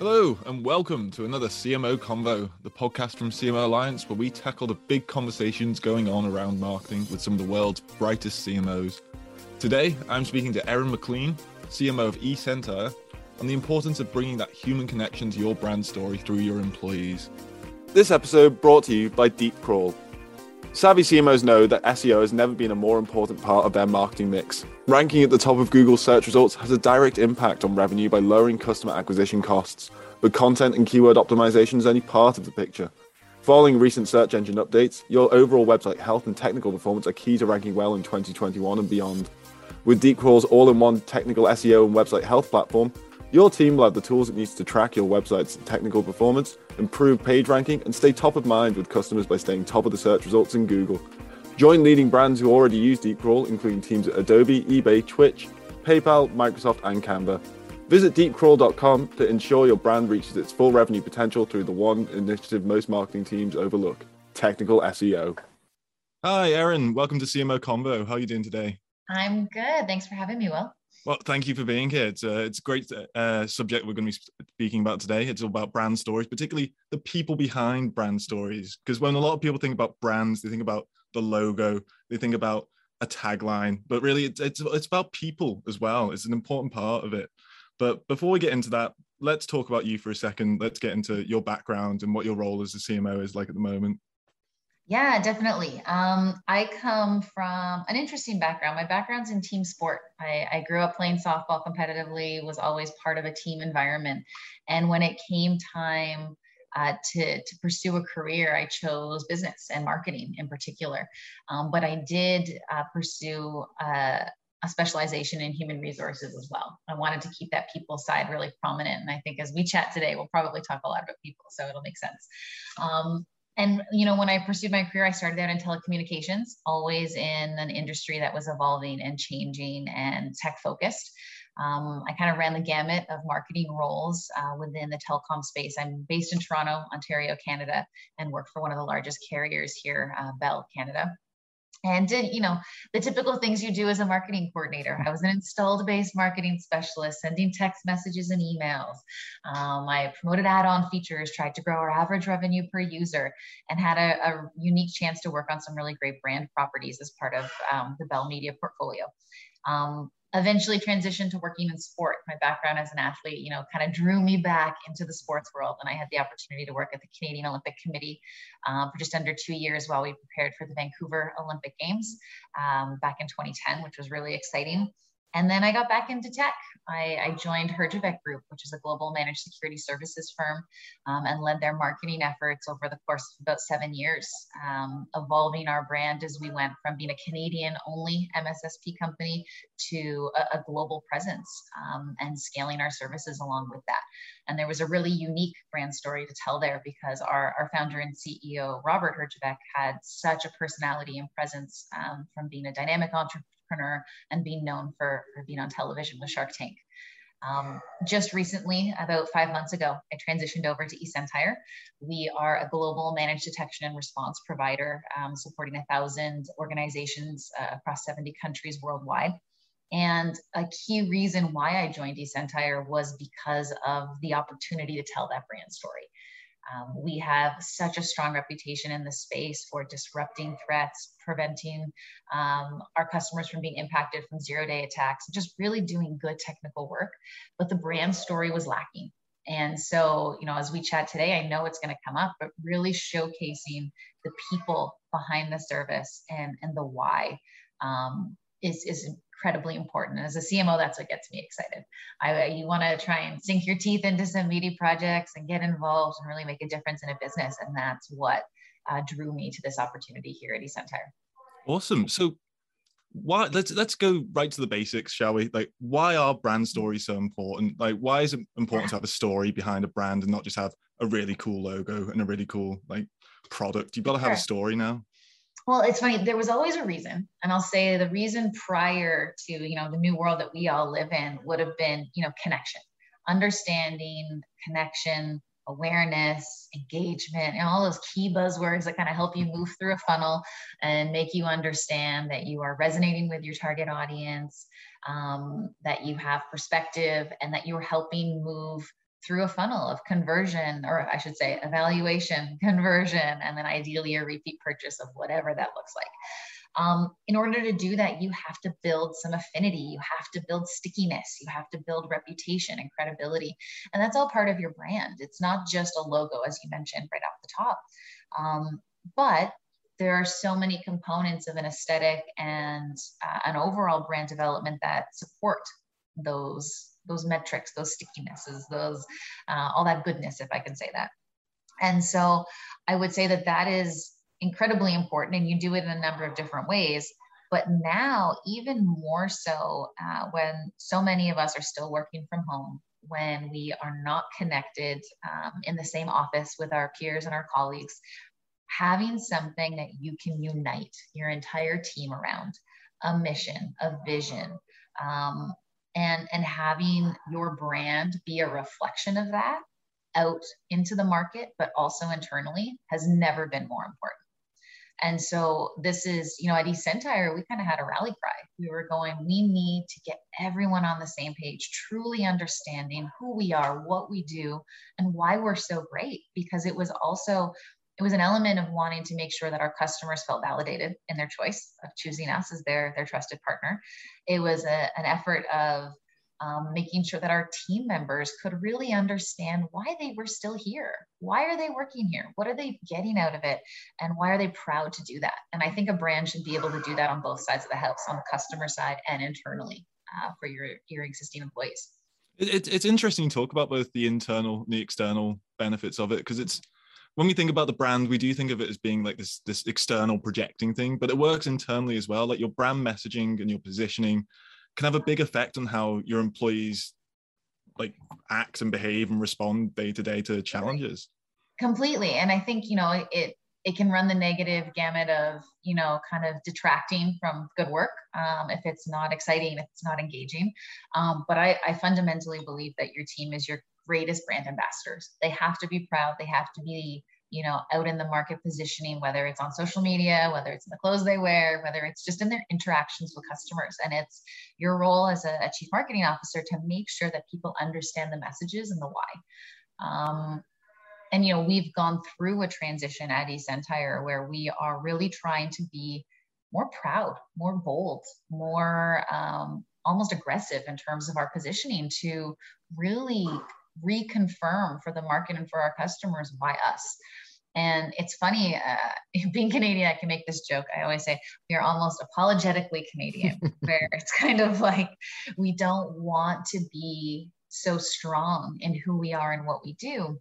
Hello, and welcome to another CMO Convo, the podcast from CMO Alliance, where we tackle the big conversations going on around marketing with some of the world's brightest CMOs. Today, I'm speaking to Erin McLean, CMO of eSentire, on the importance of bringing that human connection to your brand story through your employees. This episode brought to you by DeepCrawl. Savvy CMOs know that SEO has never been a more important part of their marketing mix. Ranking at the top of Google search results has a direct impact on revenue by lowering customer acquisition costs, but content and keyword optimization is only part of the picture. Following recent search engine updates, your overall website health and technical performance are key to ranking well in 2021 and beyond. With DeepCrawl's all in one technical SEO and website health platform, your team will have the tools it needs to track your website's technical performance, improve page ranking, and stay top of mind with customers by staying top of the search results in Google. Join leading brands who already use DeepCrawl, including teams at Adobe, eBay, Twitch, PayPal, Microsoft, and Canva. Visit deepcrawl.com to ensure your brand reaches its full revenue potential through the one initiative most marketing teams overlook technical SEO. Hi, Erin. Welcome to CMO Convo. How are you doing today? I'm good. Thanks for having me, Will. Well, thank you for being here. It's a, it's a great uh, subject we're going to be speaking about today. It's all about brand stories, particularly the people behind brand stories. Because when a lot of people think about brands, they think about the logo, they think about a tagline, but really it's, it's, it's about people as well. It's an important part of it. But before we get into that, let's talk about you for a second. Let's get into your background and what your role as a CMO is like at the moment. Yeah, definitely. Um, I come from an interesting background. My background's in team sport. I, I, grew up playing softball competitively, was always part of a team environment. And when it came time uh, to, to pursue a career, I chose business and marketing in particular. Um, but I did uh, pursue uh, a specialization in human resources as well. I wanted to keep that people side really prominent. And I think as we chat today, we'll probably talk a lot about people, so it'll make sense. Um, and you know when i pursued my career i started out in telecommunications always in an industry that was evolving and changing and tech focused um, i kind of ran the gamut of marketing roles uh, within the telecom space. I'm based in toronto ontario canada and work for one of the largest carriers here uh, bell canada and did you know the typical things you do as a marketing coordinator. I was an installed base marketing specialist sending text messages and emails. Um, i promoted add-on features tried to grow our average revenue per user and had a, a unique chance to work on some really great brand properties as part of um, the bell media portfolio. Um, eventually transitioned to working in sport. My background as an athlete, you know, kind of drew me back into the sports world. And I had the opportunity to work at the Canadian Olympic Committee um, for just under two years while we prepared for the Vancouver Olympic Games um, back in 2010, which was really exciting. And then I got back into tech. I, I joined Herjavec Group, which is a global managed security services firm, um, and led their marketing efforts over the course of about seven years, um, evolving our brand as we went from being a Canadian only MSSP company to a, a global presence um, and scaling our services along with that. And there was a really unique brand story to tell there because our, our founder and CEO, Robert Herjavec, had such a personality and presence um, from being a dynamic entrepreneur entrepreneur and being known for, for being on television with Shark Tank. Um, just recently, about five months ago, I transitioned over to eSentire. We are a global managed detection and response provider um, supporting a thousand organizations uh, across 70 countries worldwide. And a key reason why I joined eSentire was because of the opportunity to tell that brand story. Um, we have such a strong reputation in the space for disrupting threats, preventing um, our customers from being impacted from zero day attacks, just really doing good technical work. But the brand story was lacking. And so, you know, as we chat today, I know it's going to come up, but really showcasing the people behind the service and, and the why um, is, is incredibly important. As a CMO, that's what gets me excited. I, you want to try and sink your teeth into some meaty projects and get involved and really make a difference in a business. And that's what uh, drew me to this opportunity here at eSentire. Awesome. So why let's let's go right to the basics shall we like why are brand stories so important like why is it important to have a story behind a brand and not just have a really cool logo and a really cool like product you've got to have a story now well, it's funny. There was always a reason, and I'll say the reason prior to you know the new world that we all live in would have been you know connection, understanding, connection, awareness, engagement, and all those key buzzwords that kind of help you move through a funnel and make you understand that you are resonating with your target audience, um, that you have perspective, and that you're helping move through a funnel of conversion, or I should say, evaluation, conversion, and then ideally a repeat purchase of whatever that looks like. Um, in order to do that, you have to build some affinity, you have to build stickiness, you have to build reputation and credibility. And that's all part of your brand. It's not just a logo, as you mentioned right off the top. Um, but there are so many components of an aesthetic and uh, an overall brand development that support those those metrics those stickinesses those uh, all that goodness if i can say that. And so i would say that that is incredibly important and you do it in a number of different ways. But now even more so uh, when so many of us are still working from home when we are not connected um, in the same office with our peers and our colleagues having something that you can unite your entire team around a mission a vision um, and and having your brand be a reflection of that out into the market but also internally has never been more important and so this is, you know, at eSentire, we kind of had a rally cry. We were going, we need to get everyone on the same page, truly understanding who we are, what we do, and why we're so great. Because it was also, it was an element of wanting to make sure that our customers felt validated in their choice of choosing us as their, their trusted partner. It was a, an effort of um, making sure that our team members could really understand why they were still here. Why are they working here? What are they getting out of it? And why are they proud to do that? And I think a brand should be able to do that on both sides of the house, on the customer side and internally uh, for your, your existing employees. It, it's interesting to talk about both the internal and the external benefits of it because it's when we think about the brand, we do think of it as being like this this external projecting thing, but it works internally as well. Like your brand messaging and your positioning can have a big effect on how your employees like act and behave and respond day to day to challenges completely and i think you know it it can run the negative gamut of you know kind of detracting from good work um, if it's not exciting if it's not engaging um, but I, I fundamentally believe that your team is your greatest brand ambassadors they have to be proud they have to be you know, out in the market positioning, whether it's on social media, whether it's in the clothes they wear, whether it's just in their interactions with customers. And it's your role as a, a chief marketing officer to make sure that people understand the messages and the why. Um, and you know, we've gone through a transition at eSentire where we are really trying to be more proud, more bold, more um, almost aggressive in terms of our positioning to really reconfirm for the market and for our customers why us. And it's funny, uh, being Canadian, I can make this joke. I always say we are almost apologetically Canadian, where it's kind of like we don't want to be so strong in who we are and what we do,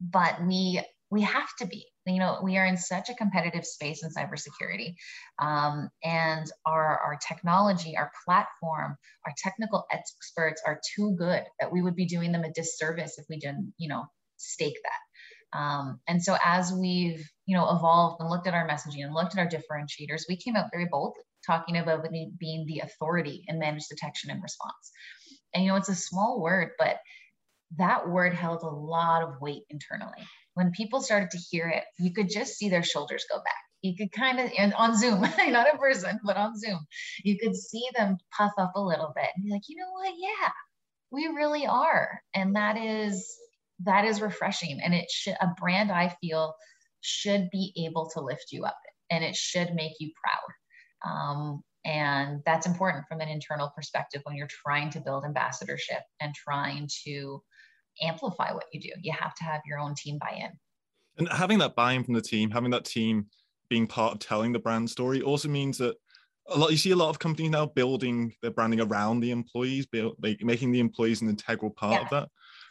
but we we have to be you know we are in such a competitive space in cybersecurity um, and our, our technology our platform our technical experts are too good that we would be doing them a disservice if we didn't you know stake that. Um, and so as we've you know evolved and looked at our messaging and looked at our differentiators we came out very boldly talking about being the authority in managed detection and response. And you know it's a small word but that word held a lot of weight internally when people started to hear it, you could just see their shoulders go back. You could kind of, and on Zoom, not in person, but on Zoom, you could see them puff up a little bit and be like, you know what? Yeah, we really are. And that is, that is refreshing. And it should, a brand I feel should be able to lift you up and it should make you proud. Um, and that's important from an internal perspective when you're trying to build ambassadorship and trying to amplify what you do. You have to have your own team buy in. And having that buy in from the team, having that team being part of telling the brand story also means that a lot you see a lot of companies now building their branding around the employees, build, like making the employees an integral part yeah. of that.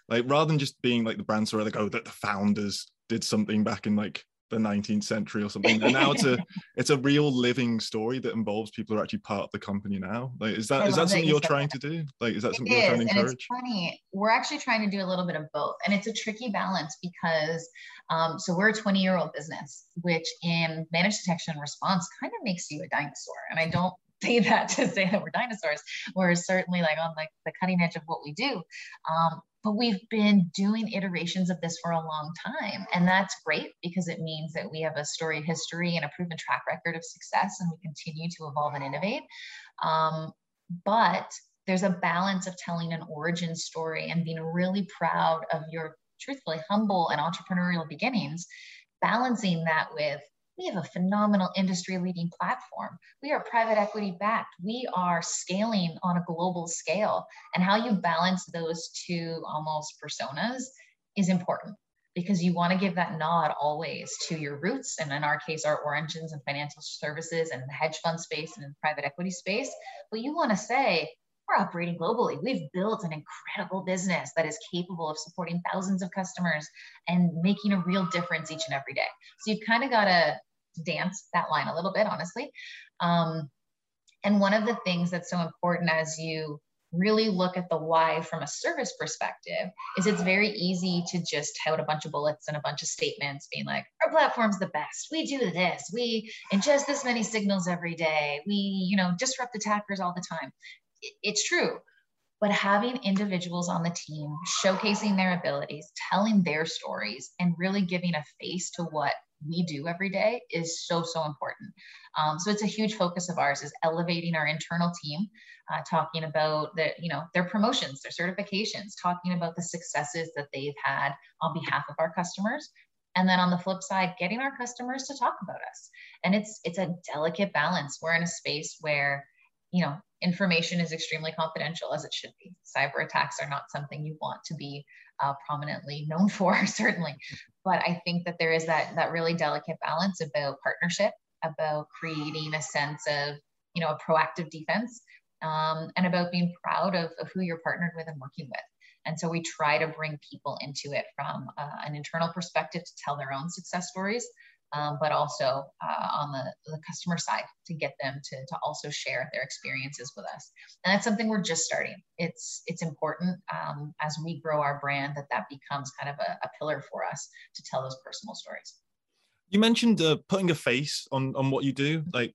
Like rather than just being like the brand story, like, oh, that the founders did something back in like the 19th century or something and now it's a it's a real living story that involves people who are actually part of the company now like is that is that something you're trying that. to do like is that something it you're trying to encourage and it's funny we're actually trying to do a little bit of both and it's a tricky balance because um, so we're a 20 year old business which in managed detection and response kind of makes you a dinosaur and i don't say that to say that we're dinosaurs. We're certainly like on like the cutting edge of what we do. Um, but we've been doing iterations of this for a long time. And that's great because it means that we have a storied history and a proven track record of success and we continue to evolve and innovate. Um, but there's a balance of telling an origin story and being really proud of your truthfully humble and entrepreneurial beginnings, balancing that with we have a phenomenal industry leading platform. We are private equity backed. We are scaling on a global scale. And how you balance those two almost personas is important because you want to give that nod always to your roots. And in our case, our origins and financial services and the hedge fund space and in private equity space. But you want to say, we're operating globally. We've built an incredible business that is capable of supporting thousands of customers and making a real difference each and every day. So you've kind of got to dance that line a little bit, honestly. Um, and one of the things that's so important as you really look at the why from a service perspective is it's very easy to just tout a bunch of bullets and a bunch of statements being like our platform's the best. We do this. We ingest this many signals every day. We you know disrupt attackers all the time. It's true but having individuals on the team showcasing their abilities telling their stories and really giving a face to what we do every day is so so important. Um, so it's a huge focus of ours is elevating our internal team uh, talking about the you know their promotions their certifications talking about the successes that they've had on behalf of our customers. And then on the flip side getting our customers to talk about us. And it's it's a delicate balance. We're in a space where you know information is extremely confidential as it should be. Cyber attacks are not something you want to be uh, prominently known for certainly. But i think that there is that that really delicate balance about partnership about creating a sense of you know a proactive defense um, and about being proud of, of who you're partnered with and working with. And so we try to bring people into it from uh, an internal perspective to tell their own success stories um, but also uh, on the, the customer side to get them to, to also share their experiences with us. And that's something we're just starting. It's it's important um, as we grow our brand that that becomes kind of a, a pillar for us to tell those personal stories. You mentioned uh, putting a face on on what you do, like.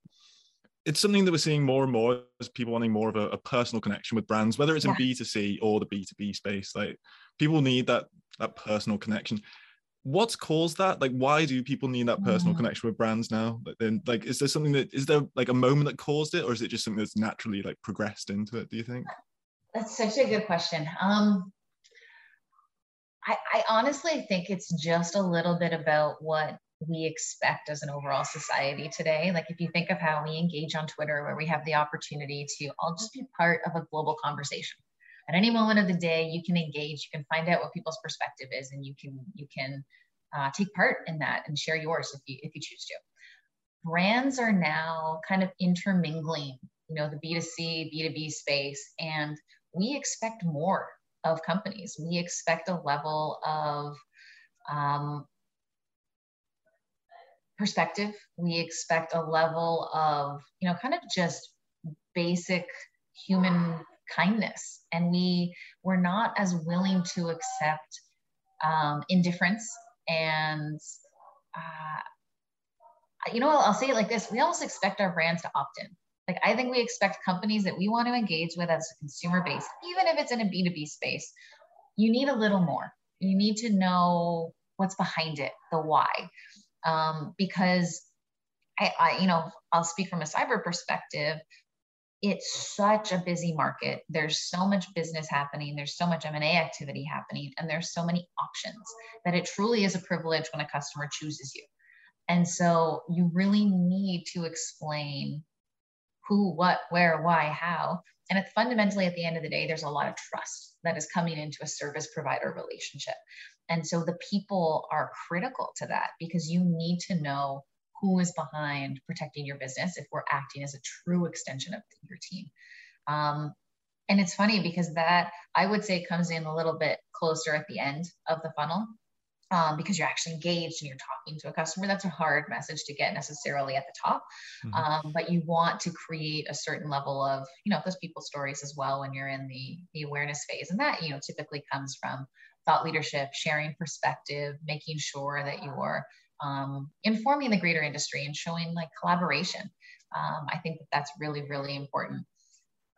It's something that we're seeing more and more as people wanting more of a, a personal connection with brands, whether it's in B2C or the B2B space. Like people need that that personal connection what's caused that like why do people need that personal mm. connection with brands now like then like is there something that is there like a moment that caused it or is it just something that's naturally like progressed into it do you think that's such a good question um I, I honestly think it's just a little bit about what we expect as an overall society today. Like if you think of how we engage on Twitter, where we have the opportunity to all just be part of a global conversation. At any moment of the day, you can engage, you can find out what people's perspective is, and you can you can uh, take part in that and share yours if you if you choose to. Brands are now kind of intermingling, you know, the B2C, B2B space, and we expect more of companies. We expect a level of um, perspective. We expect a level of, you know, kind of just basic human kindness. And we we're not as willing to accept um, indifference and uh, you know, I'll say it like this: we almost expect our brands to opt in. Like I think we expect companies that we want to engage with as a consumer base, even if it's in a B2B space, you need a little more. You need to know what's behind it, the why. Um, because I, I, you know, I'll speak from a cyber perspective it's such a busy market. There's so much business happening. There's so much m&a activity happening and there's so many options that it truly is a privilege when a customer chooses you. And so you really need to explain who what where why how. And it's fundamentally at the end of the day there's a lot of trust that is coming into a service provider relationship. And so the people are critical to that because you need to know who is behind protecting your business if we're acting as a true extension of your team. Um, and it's funny because that I would say comes in a little bit closer at the end of the funnel um, because you're actually engaged and you're talking to a customer. That's a hard message to get necessarily at the top, mm-hmm. um, but you want to create a certain level of you know those people stories as well when you're in the the awareness phase, and that you know typically comes from thought leadership, sharing perspective, making sure that you're um, informing the greater industry and showing like collaboration. Um, I think that that's really, really important.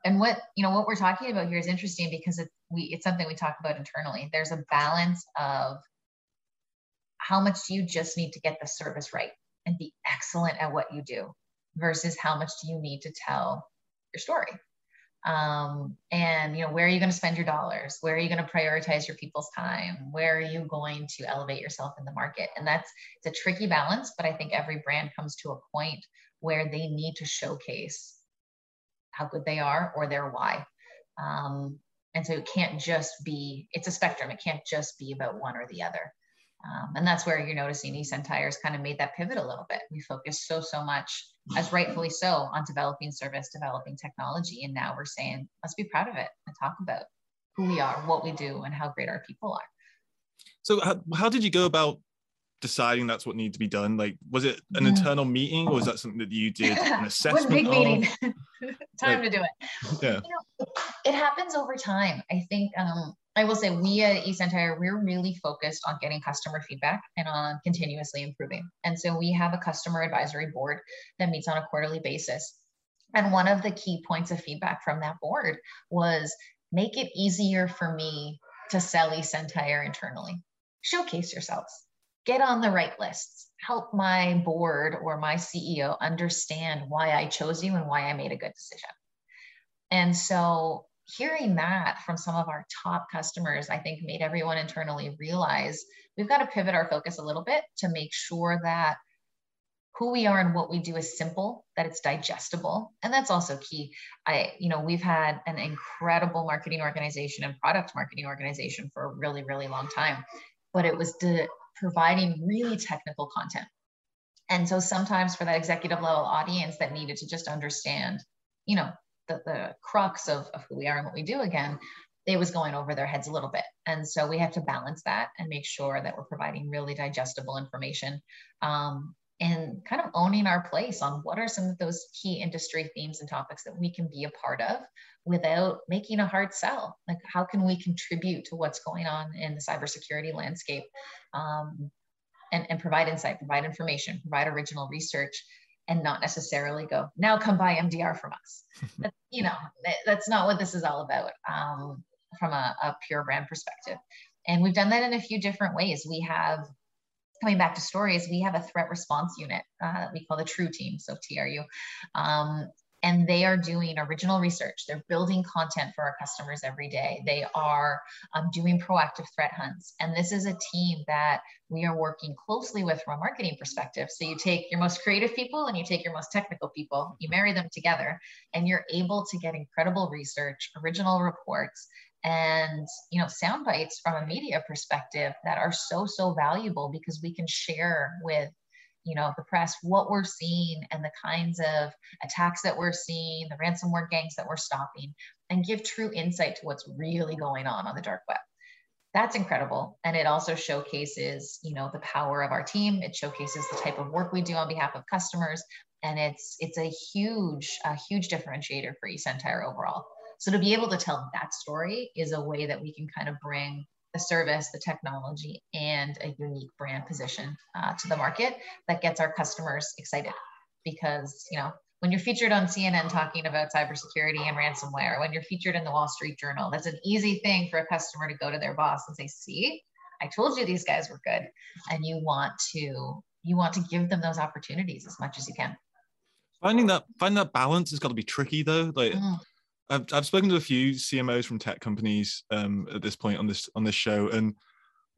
And what you know, what we're talking about here is interesting because it, we it's something we talk about internally. There's a balance of how much do you just need to get the service right and be excellent at what you do versus how much do you need to tell your story um, and you know where are you going to spend your dollars? Where are you going to prioritize your people's time? Where are you going to elevate yourself in the market? And that's it's a tricky balance but i think every brand comes to a point where they need to showcase how good they are or their why. Um, and so it can't just be it's a spectrum. It can't just be about one or the other. Um, and that's where you're noticing eSentire's kind of made that pivot a little bit. We focused so, so much, as rightfully so, on developing service, developing technology. And now we're saying, let's be proud of it and talk about who we are, what we do, and how great our people are. So, how, how did you go about deciding that's what needed to be done? Like, was it an internal meeting or was that something that you did an assessment? big meeting. time like, to do it. Yeah. You know, it happens over time. I think um, I will say we at eSentire, we're really focused on getting customer feedback and on continuously improving. And so we have a customer advisory board that meets on a quarterly basis. And one of the key points of feedback from that board was make it easier for me to sell eSentire internally. Showcase yourselves, get on the right lists, help my board or my CEO understand why I chose you and why I made a good decision. And so hearing that from some of our top customers, I think made everyone internally realize we've got to pivot our focus a little bit to make sure that who we are and what we do is simple, that it's digestible. And that's also key. I, you know, we've had an incredible marketing organization and product marketing organization for a really, really long time, but it was de- providing really technical content. And so sometimes for that executive level audience that needed to just understand, you know, the, the crux of, of who we are and what we do again, it was going over their heads a little bit. And so we have to balance that and make sure that we're providing really digestible information um, and kind of owning our place on what are some of those key industry themes and topics that we can be a part of without making a hard sell. Like, how can we contribute to what's going on in the cybersecurity landscape um, and, and provide insight, provide information, provide original research and not necessarily go now come buy mdr from us. You know that's not what this is all about um, from a, a, pure brand perspective. And we've done that in a few different ways. We have coming back to stories we have a threat response unit uh, we call the true team so tru um, and they are doing original research. They're building content for our customers every day. They are um, doing proactive threat hunts. And this is a team that we are working closely with from a marketing perspective. So you take your most creative people and you take your most technical people, you marry them together, and you're able to get incredible research, original reports, and you know sound bites from a media perspective that are so so valuable because we can share with you know the press what we're seeing and the kinds of attacks that we're seeing the ransomware gangs that we're stopping and give true insight to what's really going on on the dark web. That's incredible. And it also showcases you know the power of our team. It showcases the type of work we do on behalf of customers. And it's it's a huge a huge differentiator for eSentire overall. So to be able to tell that story is a way that we can kind of bring the service, the technology, and a unique brand position uh, to the market that gets our customers excited. Because you know, when you're featured on CNN talking about cybersecurity and ransomware, when you're featured in the Wall Street Journal, that's an easy thing for a customer to go to their boss and say, "See, I told you these guys were good," and you want to you want to give them those opportunities as much as you can. Finding that finding that balance has got to be tricky though. Like. Mm I've, I've spoken to a few CMOs from tech companies um, at this point on this on this show, and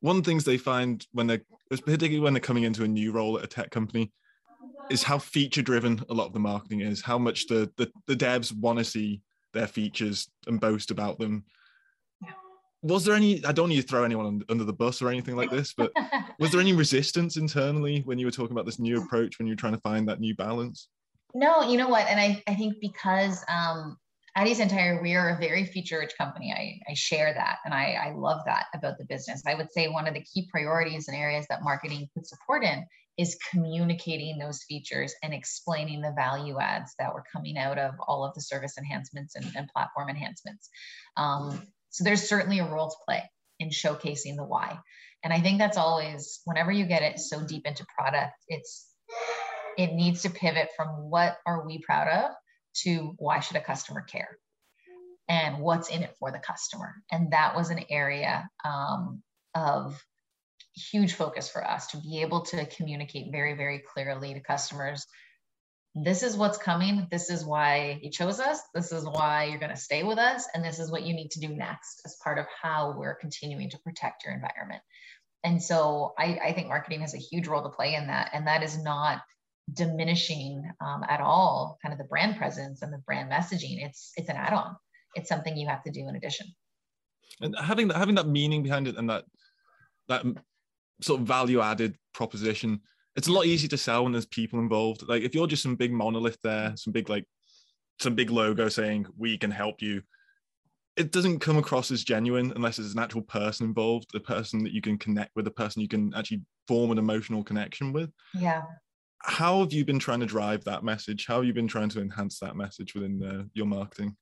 one of the things they find when they're particularly when they're coming into a new role at a tech company is how feature driven a lot of the marketing is, how much the the, the devs want to see their features and boast about them. Was there any? I don't need to throw anyone under the bus or anything like this, but was there any resistance internally when you were talking about this new approach when you were trying to find that new balance? No, you know what, and I I think because um, at eSentire, we are a very feature rich company. I, I share that and I, I love that about the business. I would say one of the key priorities and areas that marketing could support in is communicating those features and explaining the value adds that were coming out of all of the service enhancements and, and platform enhancements. Um, so there's certainly a role to play in showcasing the why. And I think that's always, whenever you get it so deep into product, it's it needs to pivot from what are we proud of to why should a customer care and what's in it for the customer. And that was an area um, of huge focus for us to be able to communicate very, very clearly to customers this is what's coming. This is why you chose us. This is why you're going to stay with us. And this is what you need to do next as part of how we're continuing to protect your environment. And so I, I think marketing has a huge role to play in that. And that is not diminishing um, at all kind of the brand presence and the brand messaging. It's it's an add-on. It's something you have to do in addition. And having that having that meaning behind it and that that sort of value added proposition it's a lot easier to sell when there's people involved. Like if you're just some big monolith there, some big like some big logo saying we can help you, it doesn't come across as genuine unless there's an actual person involved, the person that you can connect with, the person you can actually form an emotional connection with. Yeah. How have you been trying to drive that message? How have you been trying to enhance that message within uh, your marketing?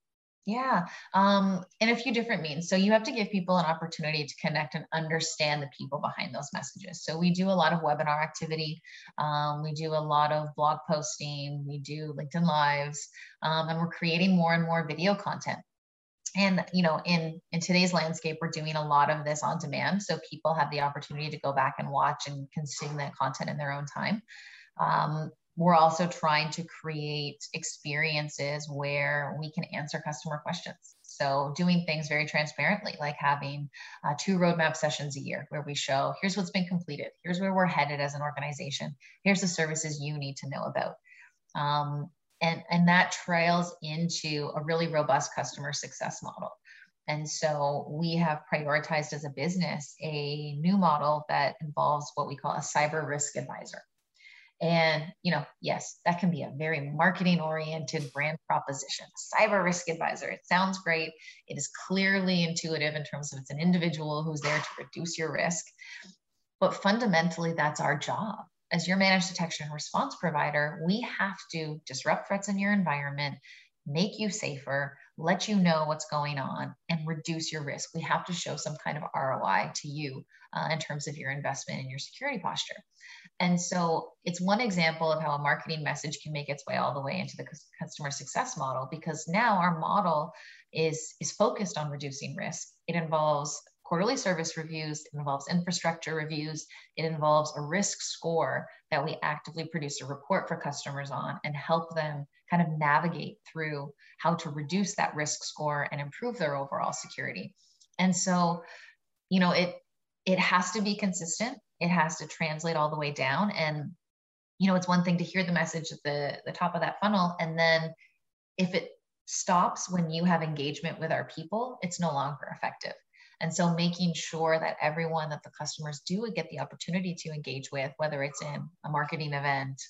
Yeah, um, in a few different means. So you have to give people an opportunity to connect and understand the people behind those messages. So we do a lot of webinar activity. Um, we do a lot of blog posting. We do LinkedIn lives, um, and we're creating more and more video content. And you know, in in today's landscape, we're doing a lot of this on demand, so people have the opportunity to go back and watch and consume that content in their own time. Um, we're also trying to create experiences where we can answer customer questions. So, doing things very transparently, like having uh, two roadmap sessions a year where we show here's what's been completed, here's where we're headed as an organization, here's the services you need to know about. Um, and, and that trails into a really robust customer success model. And so we have prioritized as a business a new model that involves what we call a cyber risk advisor. And, you know, yes, that can be a very marketing oriented brand proposition. Cyber risk advisor, it sounds great. It is clearly intuitive in terms of it's an individual who's there to reduce your risk. But fundamentally, that's our job. As your managed detection and response provider, we have to disrupt threats in your environment, make you safer, let you know what's going on, and reduce your risk. We have to show some kind of ROI to you uh, in terms of your investment and your security posture. And so it's one example of how a marketing message can make its way all the way into the customer success model because now our model is, is focused on reducing risk. It involves quarterly service reviews, it involves infrastructure reviews, it involves a risk score that we actively produce a report for customers on and help them kind of navigate through how to reduce that risk score and improve their overall security. And so, you know, it it has to be consistent. It has to translate all the way down. And you know it's one thing to hear the message at the the top of that funnel. And then if it stops when you have engagement with our people it's no longer effective. And so making sure that everyone that the customers do get the opportunity to engage with whether it's in a marketing event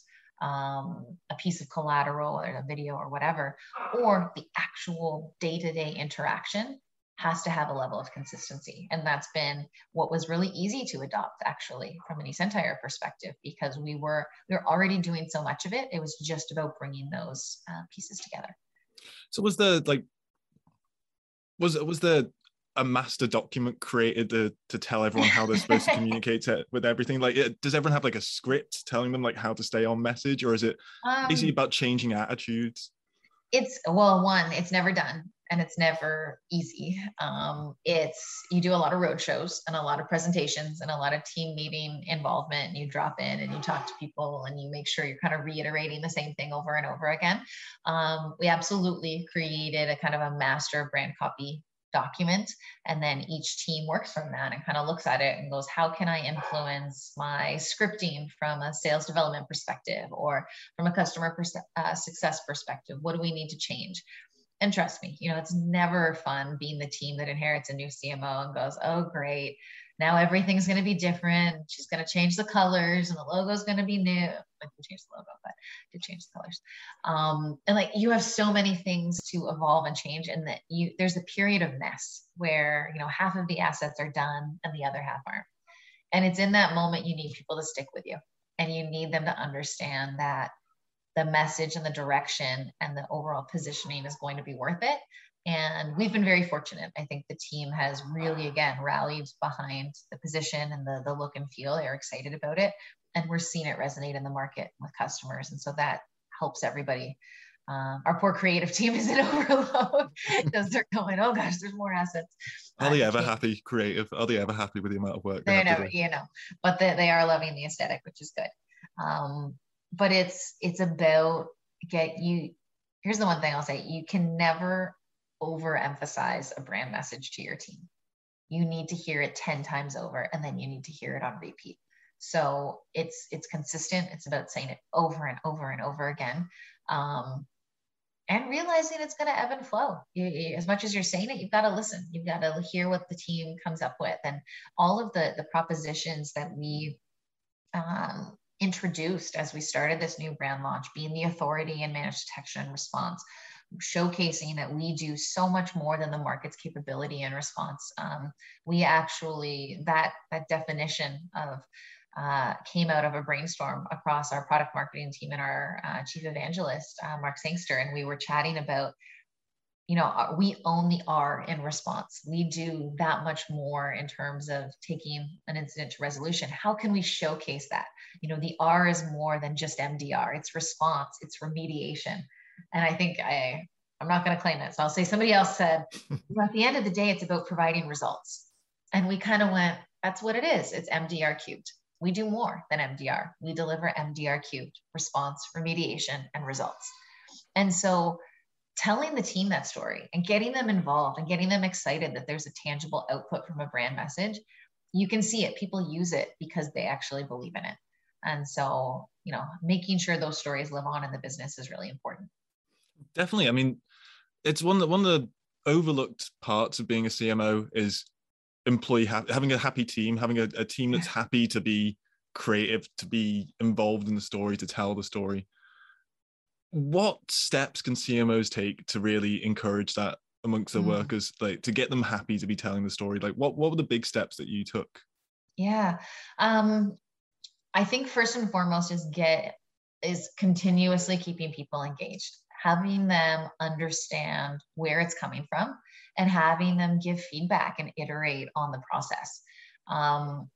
um, a piece of collateral or a video or whatever or the actual day-to-day interaction has to have a level of consistency. And that's been what was really easy to adopt actually from an eSentire perspective because we were we were already doing so much of it. It was just about bringing those uh, pieces together. So was the like was was the a master document created to, to tell everyone how they're supposed to communicate to, with everything like does everyone have like a script telling them like how to stay on message or is it um, basically about changing attitudes it's well one it's never done and it's never easy. Um, it's you do a lot of road shows and a lot of presentations and a lot of team meeting involvement. And you drop in and you talk to people and you make sure you're kind of reiterating the same thing over and over again. Um, we absolutely created a kind of a master brand copy document and then each team works from that and kind of looks at it and goes how can i influence my scripting from a sales development perspective or from a customer pers- uh, success perspective what do we need to change and trust me, you know, it's never fun being the team that inherits a new CMO and goes, oh, great. Now everything's going to be different. She's going to change the colors and the logo is going to be new. I did change the logo, but I did change the colors. Um, and like you have so many things to evolve and change, and that you there's a period of mess where you know half of the assets are done and the other half aren't. And it's in that moment you need people to stick with you, and you need them to understand that the message and the direction and the overall positioning is going to be worth it. And we've been very fortunate. I think the team has really, again, rallied behind the position and the, the look and feel. They're excited about it. And we're seeing it resonate in the market with customers. And so that helps everybody. Um, our poor creative team is in overload because they're going, oh gosh, there's more assets. Are they ever happy creative? Are they ever happy with the amount of work? They, never, you know, but they, they are loving the aesthetic, which is good. Um, but it's it's about get you. Here's the one thing I'll say you can never overemphasize a brand message to your team. You need to hear it 10 times over and then you need to hear it on repeat. So it's it's consistent. It's about saying it over and over and over again. Um, and realizing it's going to ebb and flow. You, you, as much as you're saying it, you've got to listen. You've got to hear what the team comes up with, and all of the the propositions that we um, introduced as we started this new brand launch, being the authority in managed detection and response, showcasing that we do so much more than the market's capability and response. Um, we actually that that definition of uh, came out of a brainstorm across our product marketing team and our uh, chief evangelist, uh, Mark Sangster, and we were chatting about, you know, uh, we own the R in response. We do that much more in terms of taking an incident to resolution. How can we showcase that? You know, the R is more than just MDR. It's response. It's remediation. And I think I, I'm not going to claim it. So I'll say somebody else said, at the end of the day, it's about providing results. And we kind of went, that's what it is. It's MDR cubed we do more than MDR. We deliver MDR cubed response, remediation, and results. And so telling the team that story and getting them involved and getting them excited that there's a tangible output from a brand message, you can see it. People use it because they actually believe in it. And so, you know, making sure those stories live on in the business is really important. Definitely. I mean, it's one that one of the overlooked parts of being a CMO is employee ha- having a happy team, having a, a team that's happy to be creative, to be involved in the story, to tell the story. What steps can CMOs take to really encourage that amongst their mm. workers, like to get them happy to be telling the story? Like, what what were the big steps that you took? Yeah, um, I think first and foremost is get is continuously keeping people engaged having them understand where it's coming from and having them give feedback and iterate on the process. Um,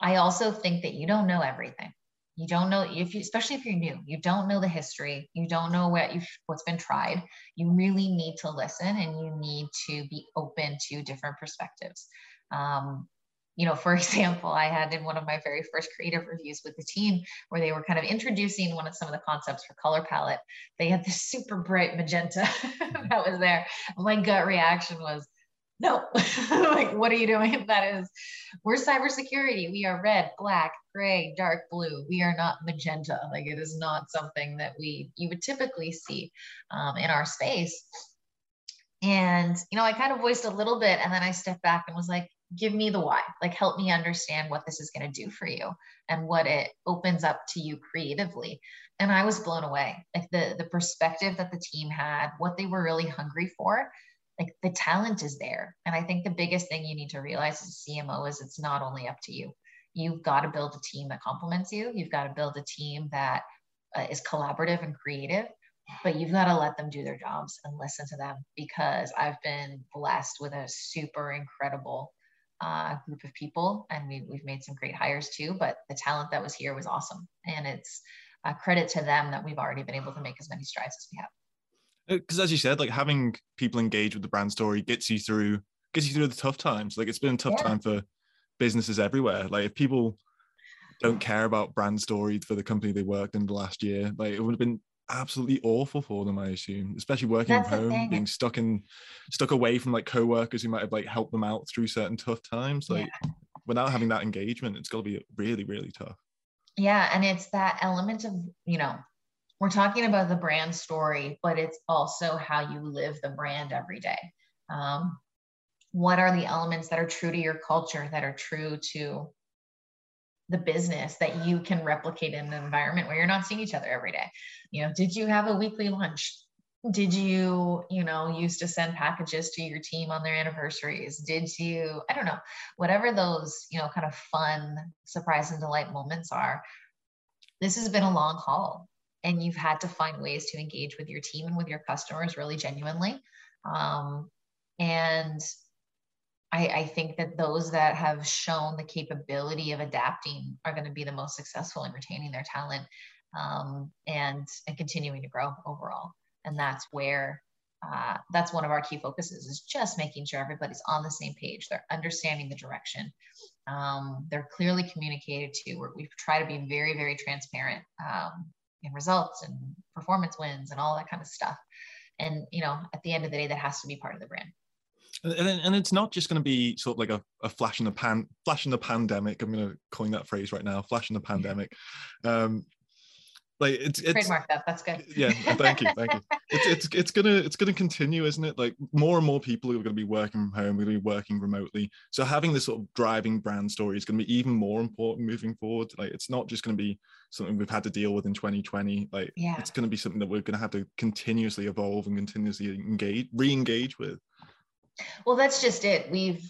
I also think that you don't know everything. You don't know if you, especially if you're new, you don't know the history, you don't know what you what's been tried. You really need to listen and you need to be open to different perspectives. Um, you know, for example, I had in one of my very first creative reviews with the team where they were kind of introducing one of some of the concepts for color palette. They had this super bright magenta that was there. My gut reaction was, no, like, what are you doing? That is, we're cybersecurity. We are red, black, gray, dark blue. We are not magenta. Like, it is not something that we you would typically see um, in our space. And you know, I kind of voiced a little bit, and then I stepped back and was like, give me the why like help me understand what this is going to do for you and what it opens up to you creatively and i was blown away like the the perspective that the team had what they were really hungry for like the talent is there and i think the biggest thing you need to realize as a cmo is it's not only up to you you've got to build a team that complements you you've got to build a team that uh, is collaborative and creative but you've got to let them do their jobs and listen to them because I've been blessed with a super incredible uh, group of people, and we, we've made some great hires too. But the talent that was here was awesome, and it's a credit to them that we've already been able to make as many strides as we have. Because as you said, like having people engage with the brand story gets you through gets you through the tough times. Like it's been a tough yeah. time for businesses everywhere. Like if people don't care about brand story for the company they worked in the last year, like it would have been absolutely awful for them, I assume, especially working That's from home, being stuck in stuck away from like co-workers who might have like helped them out through certain tough times. Like yeah. without having that engagement, it's gonna be really, really tough. Yeah. And it's that element of, you know, we're talking about the brand story, but it's also how you live the brand every day. Um, what are the elements that are true to your culture, that are true to the business that you can replicate in an environment where you're not seeing each other every day? You know did you have a weekly lunch? Did you you know used to send packages to your team on their anniversaries? Did you i don't know whatever those you know kind of fun surprise and delight moments are this has been a long haul and you've had to find ways to engage with your team and with your customers really genuinely um, and I, I, think that those that have shown the capability of adapting are going to be the most successful in retaining their talent um, and and continuing to grow overall. And that's where uh, that's one of our key focuses is just making sure everybody's on the same page. They're understanding the direction. Um, they're clearly communicated to. we try to be very very transparent um, in results and performance wins and all that kind of stuff. And you know, at the end of the day, that has to be part of the brand. And, and it's not just going to be sort of like a, a flash in the pan, flash in the pandemic. I'm going to coin that phrase right now, flash in the pandemic. Um, like it's, it's trademark that that's good. yeah thank you thank you. It's, it's it's gonna it's gonna continue isn't it? Like more and more people are to be working from home we're to be working remotely. So having this sort of driving brand story is to be even more important moving forward. Like it's not just to be something we've had to deal with in 2020 like yeah. it's to be something that we're to have to continuously evolve and continuously engage re-engage with. Well that's just it. We've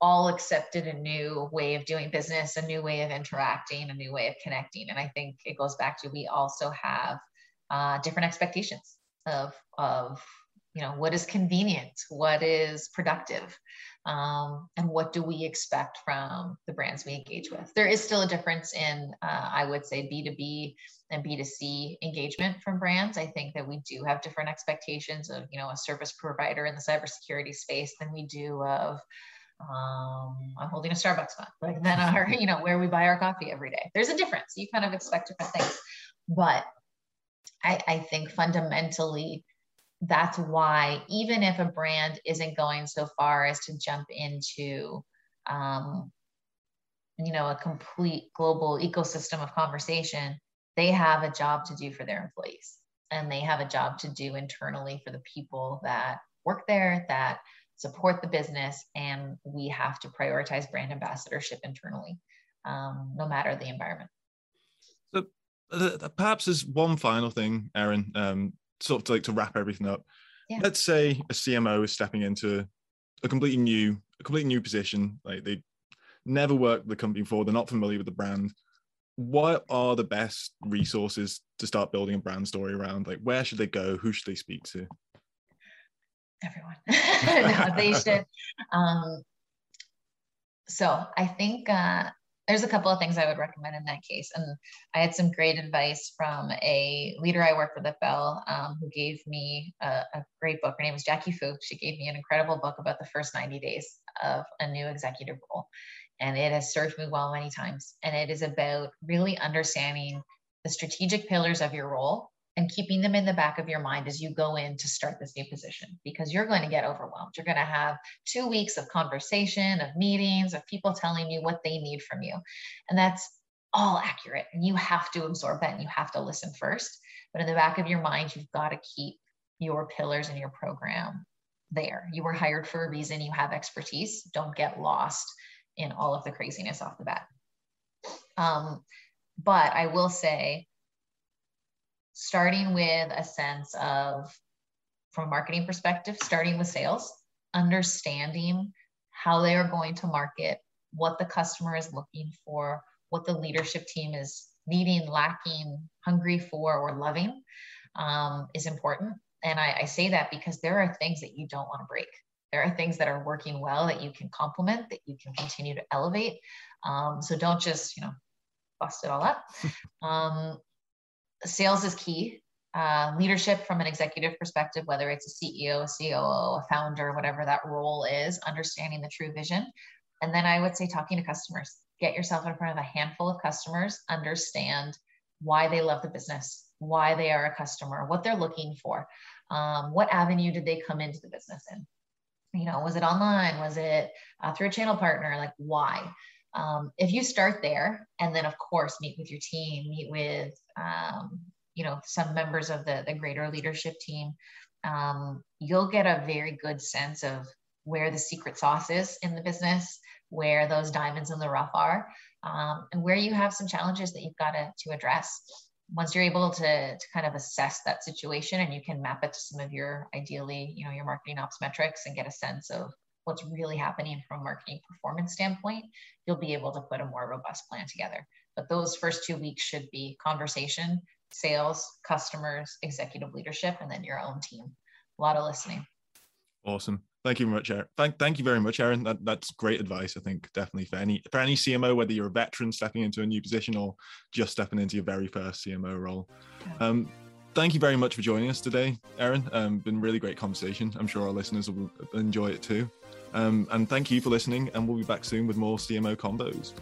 all accepted a new way of doing business, a new way of interacting, a new way of connecting. And I think it goes back to we also have uh, different expectations of of you know what is convenient, what is productive, um, and what do we expect from the brands we engage with. There is still a difference in uh, I would say B two B and B two C engagement from brands. I think that we do have different expectations of you know a service provider in the cybersecurity space than we do of um, I'm holding a Starbucks mug, like then our, you know, where we buy our coffee every day. There's a difference. You kind of expect different things. But I, I think fundamentally, that's why even if a brand isn't going so far as to jump into um, you know a complete global ecosystem of conversation they have a job to do for their employees and they have a job to do internally for the people that work there that support the business, and we have to prioritize brand ambassadorship internally, um, no matter the environment. So, uh, perhaps as one final thing, Erin, um, sort of to, like to wrap everything up. Yeah. Let's say a CMO is stepping into a completely new, a completely new position. Like they never worked with the company before, they're not familiar with the brand. What are the best resources to start building a brand story around? Like, where should they go? Who should they speak to? Everyone. no, they should. Um, so I think uh, there's a couple of things I would recommend in that case. And I had some great advice from a leader I work with at Bell um, who gave me a, a, great book. Her name was Jackie Fu. She gave me an incredible book about the first 90 days of a new executive role. And it has served me well many times. And it is about really understanding the strategic pillars of your role and keeping them in the back of your mind as you go in to start this new position because you're going to get overwhelmed. You're going to have two weeks of conversation, of meetings, of people telling you what they need from you. And that's all accurate. And you have to absorb that and you have to listen first. But in the back of your mind, you've got to keep your pillars and your program there. You were hired for a reason, you have expertise. Don't get lost in all of the craziness off the bat. Um, but I will say, starting with a sense of, from a marketing perspective, starting with sales, understanding how they are going to market, what the customer is looking for, what the leadership team is needing, lacking, hungry for, or loving um, is important. And I, I say that because there are things that you don't want to break. There are things that are working well that you can complement, that you can continue to elevate. Um, so don't just, you know, bust it all up. Um, sales is key. Uh, leadership from an executive perspective, whether it's a CEO, a COO, a founder, whatever that role is, understanding the true vision. And then I would say talking to customers. Get yourself in front of a handful of customers, understand why they love the business, why they are a customer, what they're looking for, um, what avenue did they come into the business in? You know, was it online? Was it uh, through a channel partner? Like, why? um, if you start there and then of course meet with your team meet with um, you know some members of the, the greater leadership team um, you'll get a very good sense of where the secret sauce is in the business where those diamonds in the rough are um, and where you have some challenges that you've got to, to address once you're able to, to kind of assess that situation and you can map it to some of your ideally you know your marketing ops metrics and get a sense of what's really happening from a marketing performance standpoint, you'll be able to put a more robust plan together. But those first two weeks should be conversation, sales, customers, executive leadership, and then your own team. A lot of listening. Awesome. Thank you very much, Erin. Thank, thank you very much, Erin. That, that's great advice. I think definitely for any for any CMO, whether you're a veteran stepping into a new position or just stepping into your very first CMO role. Um, thank you very much for joining us today, Erin. Um, been really great conversation. I'm sure our listeners will enjoy it too. Um, and thank you for listening, and we'll be back soon with more CMO Convos.